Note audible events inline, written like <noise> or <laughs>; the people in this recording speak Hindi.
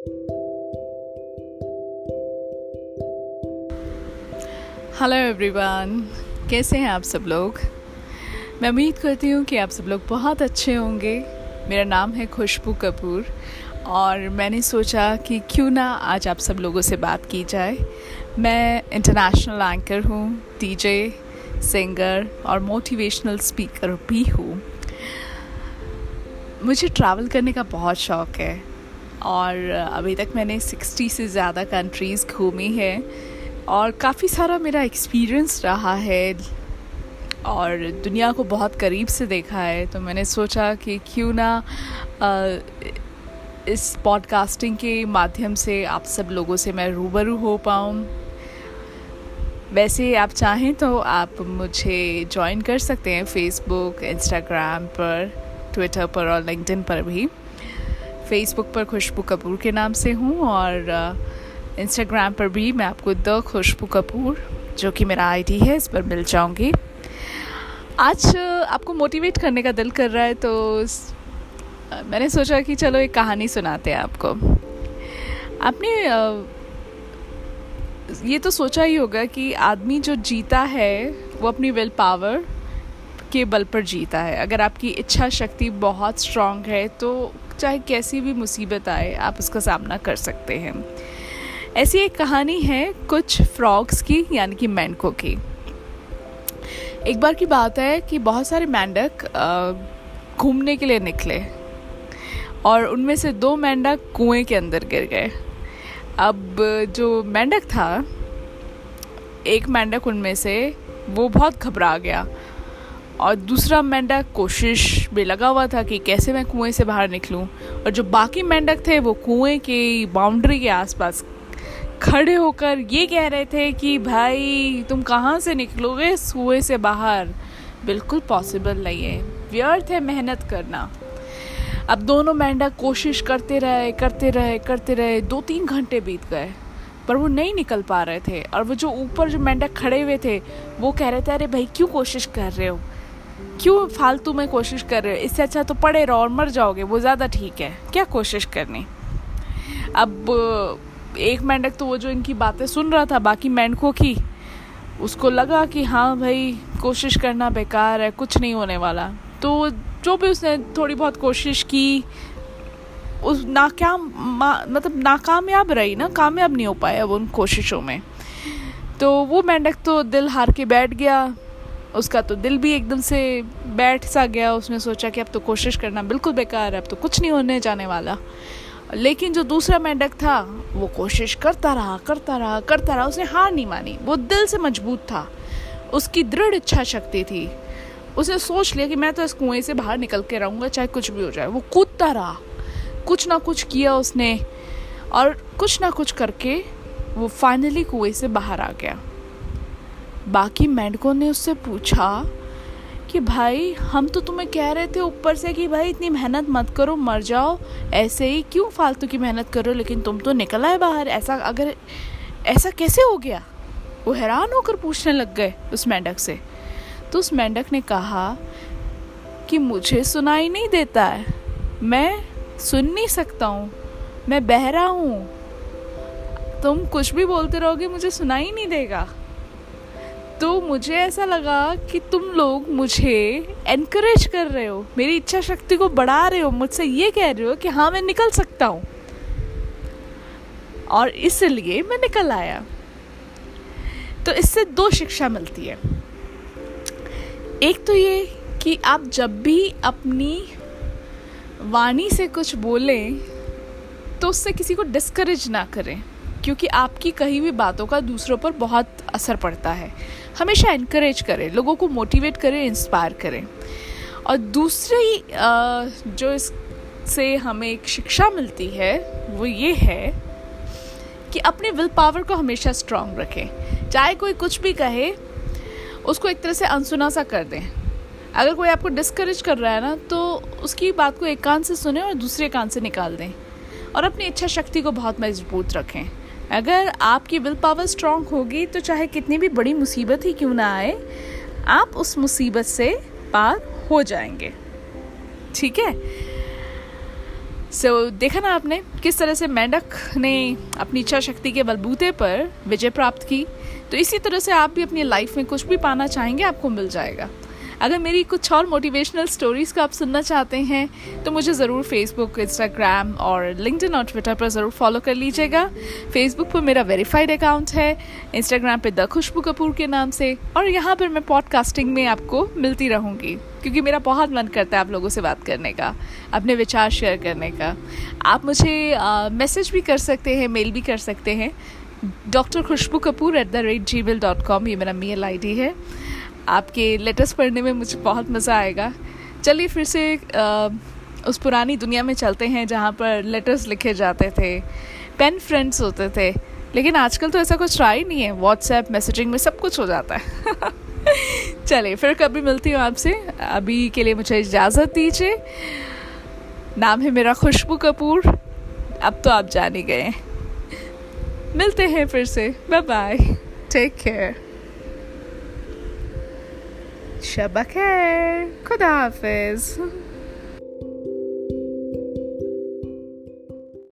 हेलो एवरीवन कैसे हैं आप सब लोग? मैं उम्मीद करती हूँ कि आप सब लोग बहुत अच्छे होंगे। मेरा नाम है खुशबू कपूर और मैंने सोचा कि क्यों ना आज आप सब लोगों से बात की जाए। मैं इंटरनेशनल एंकर हूँ डीजे सिंगर और मोटिवेशनल स्पीकर भी हूँ। मुझे ट्रैवल करने का बहुत शौक़ है। और अभी तक मैंने सिक्सटी से ज़्यादा कंट्रीज़ घूमी है और काफ़ी सारा मेरा एक्सपीरियंस रहा है और दुनिया को बहुत करीब से देखा है। तो मैंने सोचा कि क्यों ना इस पॉडकास्टिंग के माध्यम से आप सब लोगों से मैं रूबरू हो पाऊँ। वैसे आप चाहें तो आप मुझे ज्वाइन कर सकते हैं फेसबुक इंस्टाग्राम पर ट्विटर पर और लिंक्डइन पर भी। फेसबुक पर खुशबू कपूर के नाम से हूँ और इंस्टाग्राम पर भी मैं आपको द खुशबू कपूर, जो कि मेरा आईडी है, इस पर मिल जाऊँगी। आज आपको मोटिवेट करने का दिल कर रहा है तो मैंने सोचा कि चलो एक कहानी सुनाते हैं आपको। आपने ये तो सोचा ही होगा कि आदमी जो जीता है, वो अपनी विल पावर के बल पर जीता है। अगर आपकी इच्छा शक्ति बहुत स्ट्रांग है तो चाहे कैसी भी मुसीबत आए, आप उसका सामना कर सकते हैं। ऐसी एक कहानी है कुछ फ्रॉग्स की, यानी कि मेंढकों की। एक बार की बात है कि बहुत सारे मेंढक घूमने के लिए निकले और उनमें से दो मेंढक कुएँ के अंदर गिर गए। अब जो मेंढक था, एक मेंढक उनमें से, वो बहुत घबरा गया और दूसरा मेंढक कोशिश में लगा हुआ था कि कैसे मैं कुएँ से बाहर निकलूं। और जो बाकी मेंढक थे, वो कुएँ के बाउंड्री के आसपास खड़े होकर ये कह रहे थे कि, भाई, तुम कहाँ से निकलोगे? कुएँ से बाहर बिल्कुल पॉसिबल नहीं है। व्यर्थ है मेहनत करना। अब दोनों मेंढक कोशिश करते रहे करते रहे करते रहे। दो तीन घंटे बीत गए, पर वो नहीं निकल पा रहे थे। और वो जो ऊपर जो मेंढक खड़े हुए थे, वो कह रहे थे, अरे भाई, क्यों कोशिश कर रहे हो? क्यों फालतू में कोशिश कर रहे हो? इससे अच्छा तो पड़े रहो और मर जाओगे, वो ज़्यादा ठीक है। क्या कोशिश करनी? अब, एक मेंढक तो वो जो इनकी बातें सुन रहा था, बाकी मेंढकों की, उसको लगा कि हाँ भाई, कोशिश करना बेकार है, कुछ नहीं होने वाला। तो जो भी उसने थोड़ी बहुत कोशिश की, उस नाकाम मतलब नाकामयाब रही ना, कामयाब नहीं हो पाया वो उन कोशिशों में। तो वो मेंढक तो दिल हार के बैठ गया उसका तो दिल भी एकदम से बैठ सा गया। उसने सोचा कि अब तो कोशिश करना बिल्कुल बेकार है, अब तो कुछ नहीं होने जाने वाला। लेकिन जो दूसरा मेंढक था, वो कोशिश करता रहा करता रहा करता रहा। उसने हार नहीं मानी, वो दिल से मज़बूत था। उसकी दृढ़ इच्छा शक्ति थी। उसने सोच लिया कि मैं तो इस कुएँ से बाहर निकल के रहूँगा, चाहे कुछ भी हो जाए। वो कूदता रहा। कुछ ना कुछ किया उसने और कुछ ना कुछ करके वो फाइनली कुएँ से बाहर आ गया। बाकी मेंढकों ने उससे पूछा कि भाई, हम तो तुम्हें कह रहे थे ऊपर से कि भाई, इतनी मेहनत मत करो, मर जाओ। ऐसे ही क्यों फालतू की मेहनत करो लेकिन तुम तो निकल आए बाहर। ऐसा अगर, ऐसा कैसे हो गया? वो हैरान होकर पूछने लग गए उस मेंढक से। तो उस मेंढक ने कहा कि मुझे सुनाई नहीं देता है। मैं सुन नहीं सकता हूँ। मैं बहरा हूँ। तुम कुछ भी बोलते रहोगे, मुझे सुनाई नहीं देगा। तो मुझे ऐसा लगा कि तुम लोग मुझे एनकरेज कर रहे हो। मेरी इच्छा शक्ति को बढ़ा रहे हो। मुझसे ये कह रहे हो कि हाँ मैं निकल सकता हूँ। और इसलिए मैं निकल आया। तो इससे दो शिक्षा मिलती है। एक तो ये कि आप जब भी अपनी वाणी से कुछ बोलें तो उससे किसी को डिस्करेज ना करें। क्योंकि आपकी कही हुई बातों का दूसरों पर बहुत असर पड़ता है। हमेशा इनक्रेज करें, लोगों को मोटिवेट करें इंस्पायर करें। और दूसरी जो इससे हमें एक शिक्षा मिलती है, वो ये है कि अपने विल पावर को हमेशा स्ट्रांग रखें। चाहे कोई कुछ भी कहे, उसको एक तरह से अनसुना सा कर दें। अगर कोई आपको डिस्करेज कर रहा है ना तो उसकी बात को एक कान से सुने और दूसरे कान से निकाल दें। और अपनी इच्छा शक्ति को बहुत मज़बूत रखें। अगर आपकी विल पावर स्ट्रांग होगी तो चाहे कितनी भी बड़ी मुसीबत ही क्यों ना आए आप उस मुसीबत से पार हो जाएँगे। ठीक है? सो so, देखा ना आपने किस तरह से मेंढक ने अपनी इच्छा शक्ति के बलबूते पर विजय प्राप्त की? तो इसी तरह से आप भी अपनी लाइफ में कुछ भी पाना चाहेंगे आपको मिल जाएगा। अगर मेरी कुछ और मोटिवेशनल स्टोरीज़ का आप सुनना चाहते हैं तो मुझे ज़रूर फेसबुक इंस्टाग्राम और लिंकडिन और ट्विटर पर ज़रूर फॉलो कर लीजिएगा। फेसबुक पर मेरा वेरीफाइड अकाउंट है इंस्टाग्राम पर द खुशबू कपूर के नाम से, और यहाँ पर मैं पॉडकास्टिंग में आपको मिलती रहूँगी, क्योंकि मेरा बहुत मन करता है आप लोगों से बात करने का, अपने विचार शेयर करने का। आप मुझे मैसेज भी कर सकते हैं मेल भी कर सकते हैं। Doctor Khushboo Kapoor at the rate gmail dot com ये मेरा मेल आई डी है। आपके लेटर्स पढ़ने में मुझे बहुत मज़ा आएगा। चलिए फिर से आ, उस पुरानी दुनिया में चलते हैं जहाँ पर लेटर्स लिखे जाते थे पेन फ्रेंड्स होते थे। लेकिन आजकल तो ऐसा कुछ रहा ही नहीं है। व्हाट्सएप मैसेजिंग में सब कुछ हो जाता है। <laughs> चलिए फिर कभी मिलती हूँ आपसे। अभी के लिए मुझे इजाज़त दीजिए। नाम है मेरा खुशबू कपूर। अब तो आप जान ही गए। मिलते हैं फिर से। Bye bye take care Shabbat Shabbat Kodafes.